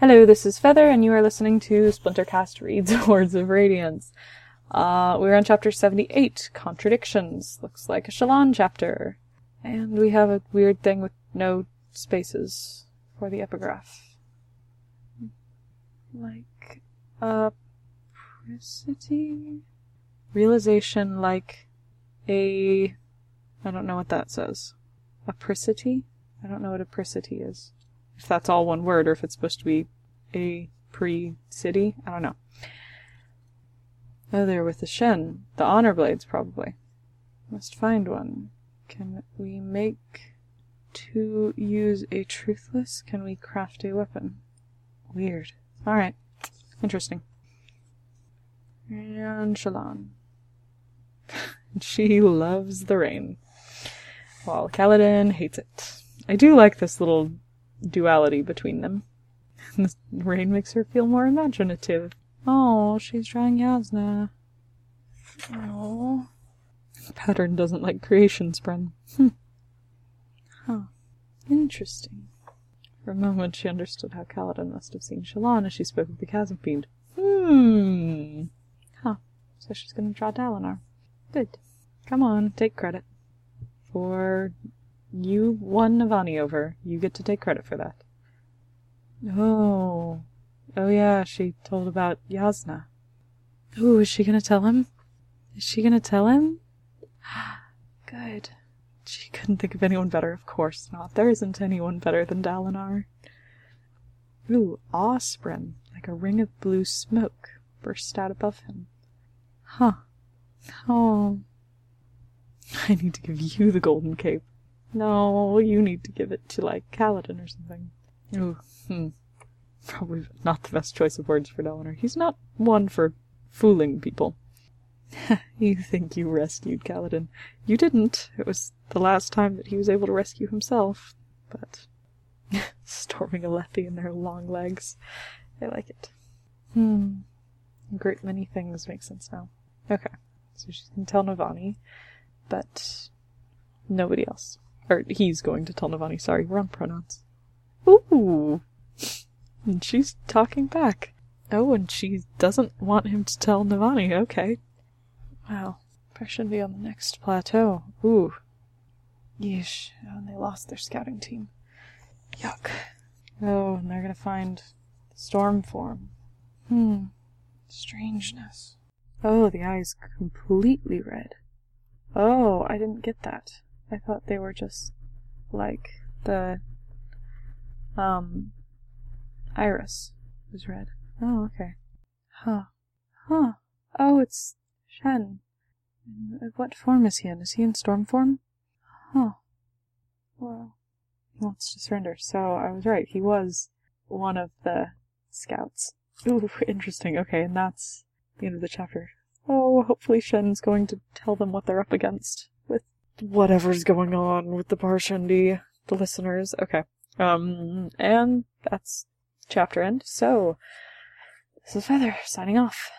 Hello, this is Feather, and you are listening to Splintercast Reads Words of Radiance. Uh, we're on chapter 78, Contradictions. Looks like a Shallan chapter. And we have a weird thing with no spaces for the epigraph. Like, apricity? Realization like a... I don't know what that says. Apricity? I don't know what apricity is. If that's all one word or if it's supposed to be a pre-city. I don't know. Oh, they're with the Shin. The honor blades, probably. Must find one. Can we make to use a truthless? Can we craft a weapon? Weird. Alright. Interesting. And Shallan. she loves the rain. While Kaladin hates it. I do like this little duality between them. the rain makes her feel more imaginative. Oh, she's drawing Jasnah. Oh. Pattern doesn't like creationspren. Hmm. Huh. Interesting. For a moment she understood how Kaladin must have seen Shallan as she spoke of the Chasm Fiend. Hmm. Huh. So she's gonna draw Dalinar. Good. Come on, take credit. For you won Navani over. You get to take credit for that. Oh. Oh yeah, she told about Jasnah. Ooh, is she gonna tell him? Is she gonna tell him? Ah Good. She couldn't think of anyone better, of course not. There isn't anyone better than Dalinar. Ooh, awespren, like a ring of blue smoke, burst out above him. Huh. Oh. I need to give you the golden cape. No, you need to give it to, like, Kaladin or something. Ooh, hmm. Probably not the best choice of words for Dalinar. He's not one for fooling people. you think you rescued Kaladin. You didn't. It was the last time that he was able to rescue himself. But storming Alethi in their long legs. I like it. Hmm. A great many things make sense now. Okay. So she can tell Navani, but nobody else. Or he's going to tell Navani, sorry, wrong pronouns. Ooh! And she's talking back. Oh, and she doesn't want him to tell Navani, okay. Wow. Pressure should be on the next plateau. Ooh. Yeesh. Oh, and they lost their scouting team. Yuck. Oh, and they're gonna find storm form. Hmm. Strangeness. Oh, the eye's completely red. Oh, I didn't get that. I thought they were just like the um iris was red. Oh, okay. Huh. Huh. Oh, it's Shen. What form is he in? Is he in storm form? Huh. Well, he wants to surrender. So I was right. He was one of the scouts. Ooh, interesting. Okay, and that's the end of the chapter. Oh, hopefully Shen's going to tell them what they're up against whatever's going on with the Parshendi, the listeners. Okay. Um, and that's chapter end. So, this is Feather, signing off.